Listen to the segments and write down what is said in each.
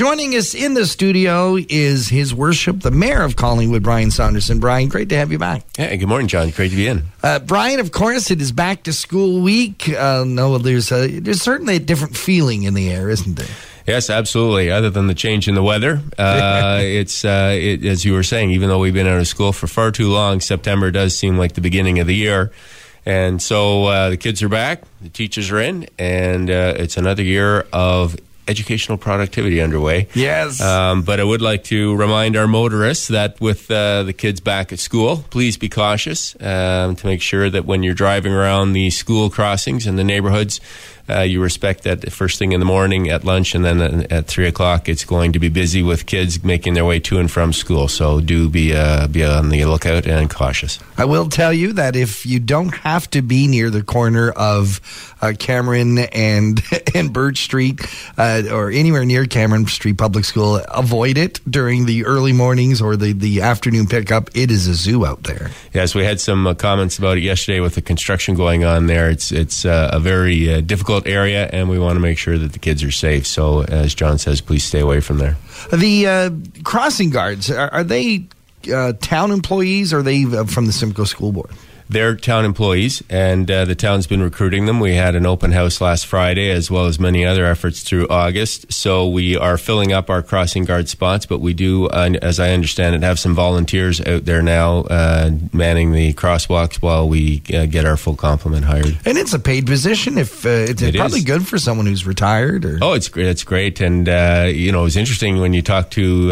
joining us in the studio is His Worship, the Mayor of Collingwood, Brian Saunderson. Brian, great to have you back. Hey, good morning, John. Great to be in. Uh, Brian, of course, it is back to school week. Uh, no, there's a, there's certainly a different feeling in the air, isn't there? Yes, absolutely. Other than the change in the weather, uh, it's uh, it, as you were saying. Even though we've been out of school for far too long, September does seem like the beginning of the year. And so uh, the kids are back, the teachers are in, and uh, it's another year of educational productivity underway. Yes. Um, but I would like to remind our motorists that with uh, the kids back at school, please be cautious um, to make sure that when you're driving around the school crossings and the neighborhoods, uh, you respect that first thing in the morning at lunch and then at three o'clock it's going to be busy with kids making their way to and from school. So do be uh, be on the lookout and cautious. I will tell you that if you don't have to be near the corner of uh, Cameron and and Birch Street uh, or anywhere near Cameron Street Public School, avoid it during the early mornings or the the afternoon pickup. It is a zoo out there. Yes, we had some uh, comments about it yesterday with the construction going on there. It's it's uh, a very difficult area, and we want to make sure that the kids are safe. So, as John says, please stay away from there. The uh, crossing guards are, are they uh, town employees? Or are they uh, from the Simcoe School Board? They're town employees, and uh, the town's been recruiting them. We had an open house last Friday, as well as many other efforts through August. So we are filling up our crossing guard spots, but we do, uh, as I understand it, have some volunteers out there now uh, manning the crosswalks while we uh, get our full complement hired. And it's a paid position. If uh, it's it probably is. good for someone who's retired. Or oh, it's great. It's great, and uh, you know, it's interesting when you talk to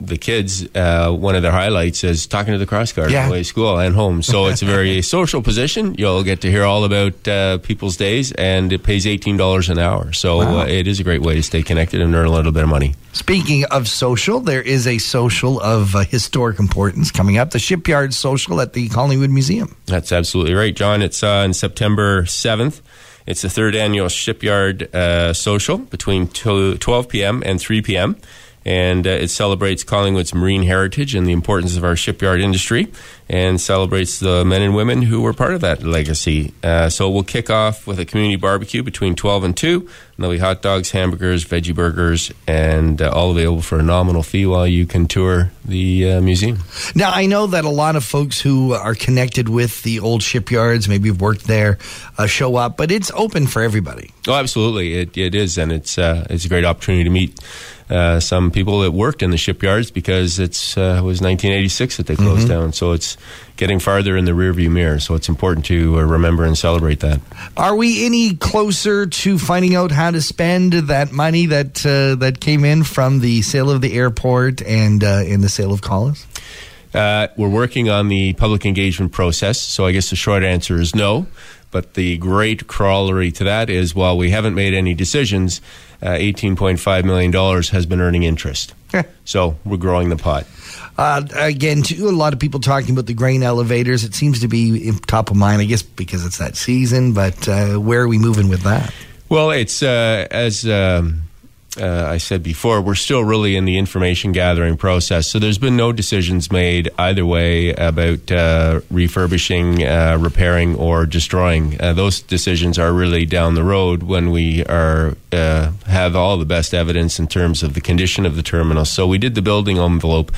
the kids. one of their highlights is talking to the cross guard yeah. the way to school and home. So it's a very social position. You'll get to hear all about uh, people's days, and it pays $18 an hour. So wow. uh, it is a great way to stay connected and earn a little bit of money. Speaking of social, there is a social of uh, historic importance coming up the Shipyard Social at the Collingwood Museum. That's absolutely right, John. It's uh, on September 7th. It's the third annual Shipyard uh, Social between 12 p.m. and 3 p.m and uh, it celebrates Collingwood's marine heritage and the importance of our shipyard industry, and celebrates the men and women who were part of that legacy. Uh, so we'll kick off with a community barbecue between 12 and 2. And there'll be hot dogs, hamburgers, veggie burgers, and uh, all available for a nominal fee while you can tour the uh, museum. Now, I know that a lot of folks who are connected with the old shipyards, maybe have worked there, uh, show up, but it's open for everybody. Oh, absolutely. It, it is, and it's, uh, it's a great opportunity to meet uh, some people that worked in the shipyards because it's uh, was 1986 that they closed mm-hmm. down. So it's getting farther in the rearview mirror. So it's important to uh, remember and celebrate that. Are we any closer to finding out how to spend that money that uh, that came in from the sale of the airport and uh, in the sale of Collus? Uh, we're working on the public engagement process. So I guess the short answer is no. But the great corollary to that is while we haven't made any decisions, uh, $18.5 million has been earning interest. so we're growing the pot. Uh, again, too, a lot of people talking about the grain elevators. It seems to be top of mind, I guess, because it's that season. But uh, where are we moving with that? Well, it's uh, as. Um, uh, I said before, we're still really in the information gathering process. So there's been no decisions made either way about uh, refurbishing, uh, repairing, or destroying. Uh, those decisions are really down the road when we are uh, have all the best evidence in terms of the condition of the terminal. So we did the building envelope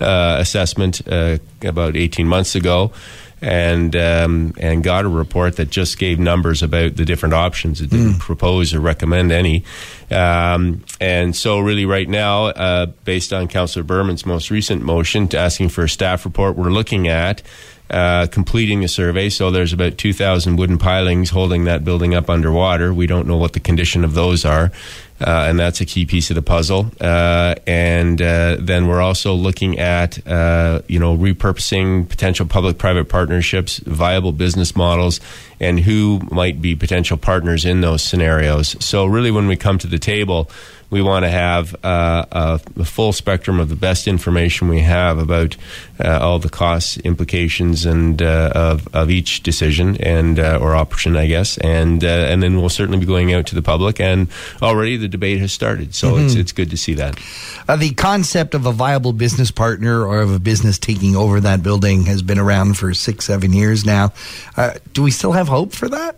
assessment about 18 months ago and um, and got a report that just gave numbers about the different options. It didn't mm. propose or recommend any. Um, and so, really, right now, uh, based on Councillor Berman's most recent motion to asking for a staff report, we're looking at. Uh, completing the survey. So there's about 2,000 wooden pilings holding that building up underwater. We don't know what the condition of those are. Uh, and that's a key piece of the puzzle. Uh, and uh, then we're also looking at you know repurposing potential public-private partnerships, viable business models, and who might be potential partners in those scenarios. So really, when we come to the table we want to have uh, a, a, full spectrum of the best information we have about uh, all the costs, implications, and uh, of, of each decision and or option, I guess, and and then we'll certainly be going out to the public. And already the debate has started, so mm-hmm. it's it's good to see that. Uh, the concept of a viable business partner or of a business taking over that building has been around for six, seven years now. do we still have hope for that?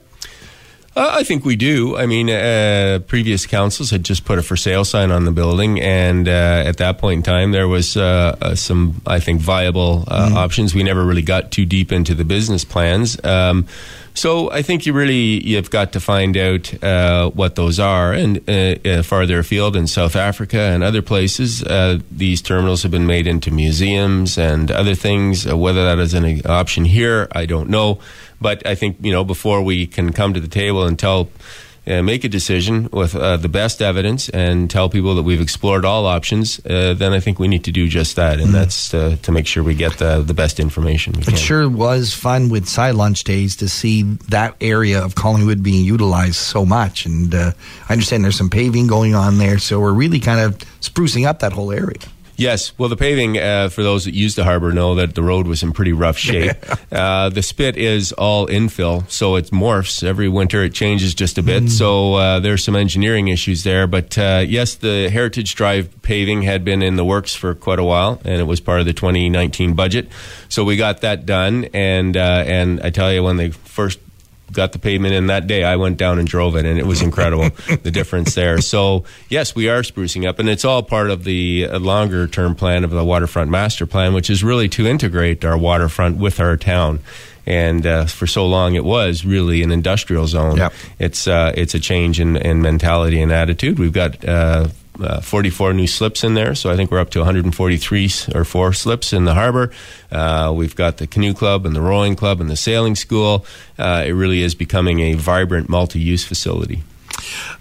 Uh, I think we do. I mean, uh, previous councils had just put a for sale sign on the building, and uh, at that point in time, there was uh, uh, some, I think, viable uh, options. We never really got too deep into the business plans. Um, so I think you really you've got to find out uh, what those are, and uh, uh, farther afield in South Africa and other places, uh, these terminals have been made into museums and other things. Uh, whether that is an option here, I don't know. But I think you know before we can come to the table and tell. Uh, make a decision with uh, the best evidence and tell people that we've explored all options, uh, then I think we need to do just that, and that's uh, to make sure we get the, the best information we can. It sure was fun with Sidelaunch Days to see that area of Collingwood being utilized so much. And uh, I understand there's some paving going on there, so we're really kind of sprucing up that whole area. Yes. Well, the paving, uh, for those that use the harbor, know that the road was in pretty rough shape. uh, the spit is all infill, so it morphs every winter. It changes just a bit. So uh, there's some engineering issues there. But uh, yes, the Heritage Drive paving had been in the works for quite a while, and it was part of the 2019 budget. So we got that done. And uh, and I tell you, when they first got the pavement in that day. I went down and drove it, and it was incredible the difference there. So yes, we are sprucing up, and it's all part of the uh, longer term plan of the waterfront master plan, which is really to integrate our waterfront with our town. And uh, for so long, it was really an industrial zone. Yep. It's uh, it's a change in, in mentality and attitude. We've got. Uh, uh, 44 new slips in there, so I think we're up to 143 or four slips in the harbor. Uh, we've got the canoe club and the rowing club and the sailing school. Uh, it really is becoming a vibrant multi-use facility.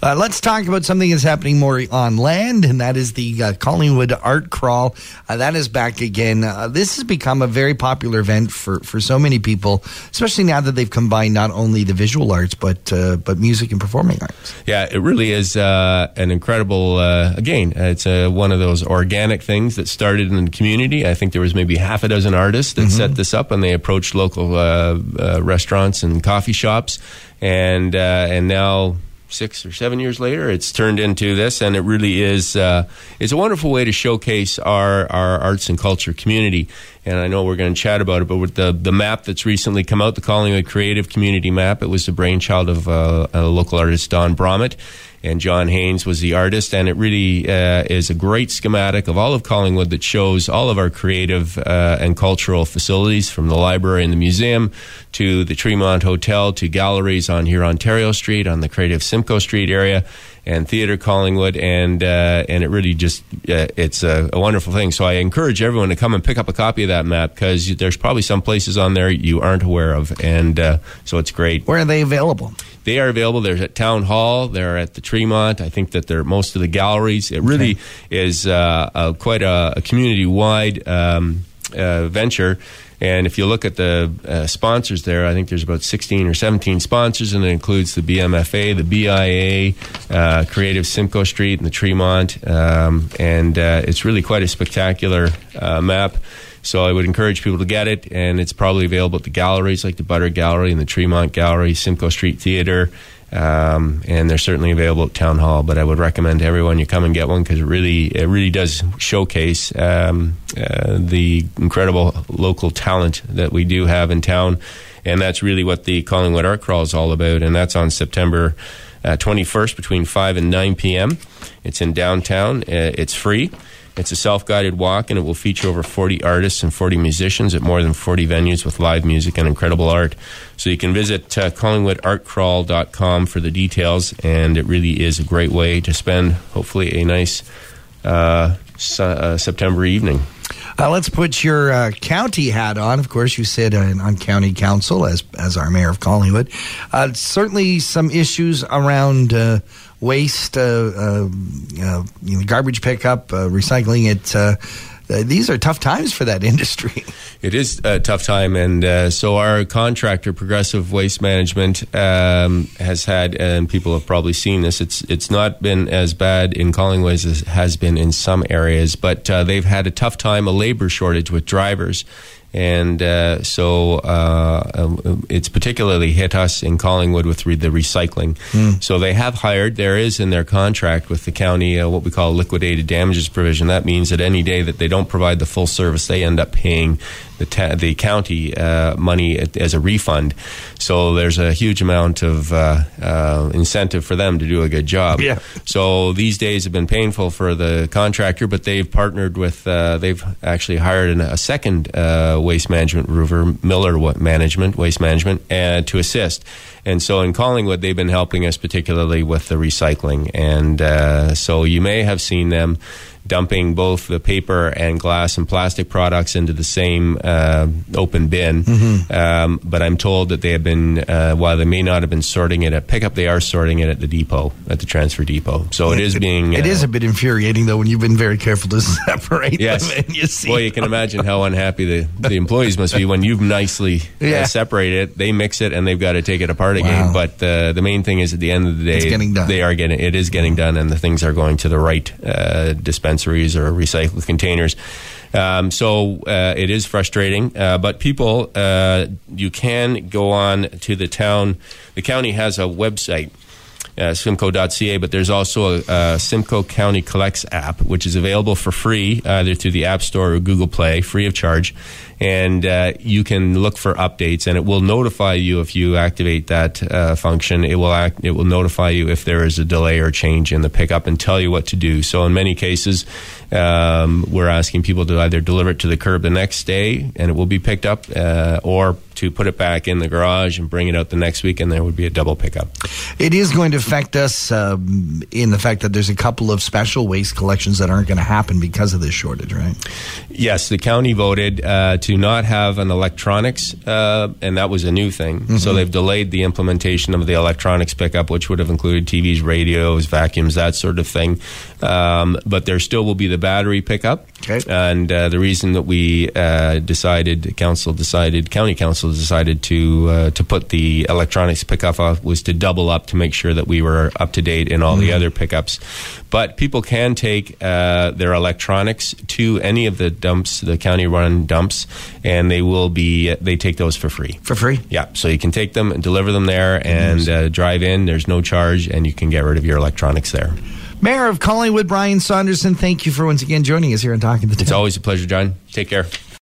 Uh, let's talk about something that's happening more on land, and that is the uh, Collingwood Art Crawl. Uh, that is back again. Uh, this has become a very popular event for, for so many people, especially now that they've combined not only the visual arts but uh, but music and performing arts. Yeah, it really is uh, an incredible. Uh, again, it's one of those organic things that started in the community. I think there was maybe half a dozen artists that set this up, and they approached local uh, uh, restaurants and coffee shops, and uh, and now. Six or seven years later, it's turned into this, and it really is. Uh, it's a wonderful way to showcase our, our arts and culture community. And I know we're going to chat about it, but with the the map that's recently come out, the Collingwood Creative Community Map, it was the brainchild of uh, a local artist, Don Bromett and John Haynes was the artist, and it really uh, is a great schematic of all of Collingwood that shows all of our creative uh, and cultural facilities, from the library and the museum to the Tremont Hotel to galleries on here Ontario Street, on the Creative Simcoe Street area, and Theatre Collingwood, and uh, and it really just uh, it's a, a wonderful thing. So I encourage everyone to come and pick up a copy of that map because there's probably some places on there you aren't aware of, and uh, so it's great. Where are they available? They are available. They're at Town Hall. They're at the Tremont. I think that they're most of the galleries. It really is uh, a, quite a, a community-wide um, uh, venture. And if you look at the uh, sponsors there, I think there's about 16 or 17 sponsors, and it includes the BMFA, the BIA, uh, Creative Simcoe Street, and the Tremont. Um, and uh, it's really quite a spectacular uh, map. So I would encourage people to get it, and it's probably available at the galleries like the Butter Gallery and the Tremont Gallery, Simcoe Street Theater, um, and they're certainly available at Town Hall. But I would recommend to everyone you come and get one because it really it really does showcase um, uh, the incredible local talent that we do have in town, and that's really what the Collingwood Art Crawl is all about, and that's on September. Uh, 21st between 5 and 9 p.m. It's in downtown. Uh, it's free. It's a self guided walk, and it will feature over 40 artists and 40 musicians at more than 40 venues with live music and incredible art. So you can visit uh, CollingwoodArtCrawl.com for the details, and it really is a great way to spend, hopefully, a nice uh, su- uh, September evening. Uh, let's put your uh, county hat on. Of course, you sit uh, on county council as as our mayor of Collingwood. Uh, certainly, some issues around uh, waste, uh, uh, uh, garbage pickup, uh, recycling. It. Uh, these are tough times for that industry. It is a tough time, and uh, so our contractor, Progressive Waste Management, um, has had, and people have probably seen this. It's it's not been as bad in Collingwood as it has been in some areas, but they've had a tough time, a labor shortage with drivers. And uh, so uh, um, it's particularly hit us in Collingwood with re- the recycling. So they have hired, there is in their contract with the county uh, what we call a liquidated damages provision. That means that any day that they don't provide the full service, they end up paying the ta- the county uh, money as a refund. So there's a huge amount of uh, uh, incentive for them to do a good job. Yeah. So these days have been painful for the contractor, but they've partnered with uh, they've actually hired an, a second uh, waste management roofer, Miller Management Waste Management, uh, to assist. And so in Collingwood, they've been helping us particularly with the recycling, and uh, so you may have seen them dumping both the paper and glass and plastic products into the same uh, open bin. Um, but I'm told that they have been, uh, while they may not have been sorting it at pickup, they are sorting it at the depot, at the transfer depot. So it is being. It uh, is a bit infuriating though when you've been very careful to separate Yes. them and you see. Well, you can imagine how unhappy the, the employees must be when you've nicely Yeah. uh, separated it. They mix it and they've got to take it apart Wow. again. But uh, the main thing is at the end of the day, It's getting done. they are getting it is getting done, and the things are going to the right uh, dispensaries or recycled containers. Um, so uh, it is frustrating, uh, but people, uh, you can go on to the town. The county has a website uh, simcoe.ca, but there's also a, a Simcoe County Collects app, which is available for free either through the App Store or Google Play, free of charge. And uh, you can look for updates, and it will notify you if you activate that uh, function. It will act. It will notify you if there is a delay or change in the pickup, and tell you what to do. So in many cases, um, we're asking people to either deliver it to the curb the next day, and it will be picked up, uh, or to put it back in the garage and bring it out the next week, and there would be a double pickup. It is going to affect us um, in the fact that there's a couple of special waste collections that aren't going to happen because of this shortage, right? Yes, the county voted uh, to not have an electronics, uh, and that was a new thing. So they've delayed the implementation of the electronics pickup, which would have included TVs, radios, vacuums, that sort of thing. Um, but there still will be the battery pickup. Okay. And uh, the reason that we uh, decided, council decided, county council decided to uh, to put the electronics pickup off was to double up to make sure that we were up to date in all the other pickups. But people can take uh, their electronics to any of the dumps, the county run dumps, and they will be they take those for free. For free? Yeah, so you can take them and deliver them there and uh, drive in. There's no charge, and you can get rid of your electronics there. Mayor of Collingwood, Brian Saunderson, thank you for once again joining us here and talking to the It's always a pleasure, John. Take care.